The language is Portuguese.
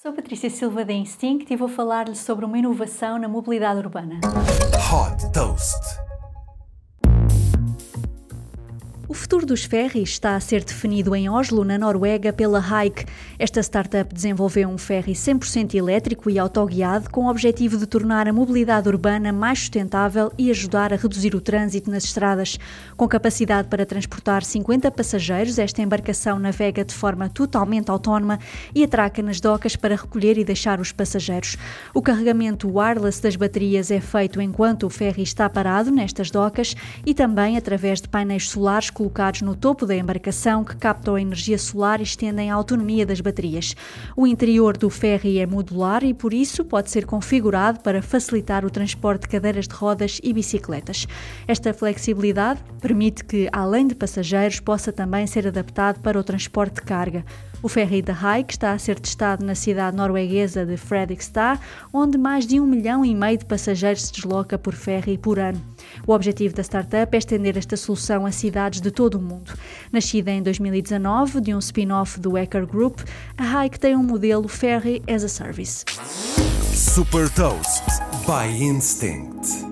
Sou Patrícia Silva da Instinct e vou falar-lhe sobre uma inovação na mobilidade urbana. Hot Toast. O futuro dos ferries está a ser definido em Oslo, na Noruega, pela Hike. Esta startup desenvolveu um ferry 100% elétrico e autoguiado com o objetivo de tornar a mobilidade urbana mais sustentável e ajudar a reduzir o trânsito nas estradas. Com capacidade para transportar 50 passageiros, esta embarcação navega de forma totalmente autónoma e atraca nas docas para recolher e deixar os passageiros. O carregamento wireless das baterias é feito enquanto o ferry está parado nestas docas e também através de painéis solares colocados no topo da embarcação que captam a energia solar e estendem a autonomia das baterias. O interior do ferry é modular e, por isso, pode ser configurado para facilitar o transporte de cadeiras de rodas e bicicletas. Esta flexibilidade permite que, além de passageiros, possa também ser adaptado para o transporte de carga. O ferry da Hike está a ser testado na cidade norueguesa de Fredrikstad, onde mais de um milhão e meio de passageiros se desloca por ferry por ano. O objetivo da startup é estender esta solução a cidades de todo o mundo. Nascida em 2019 de um spin-off do Ecker Group, a Hike tem um modelo Ferry as a Service. Super Toast by Instinct.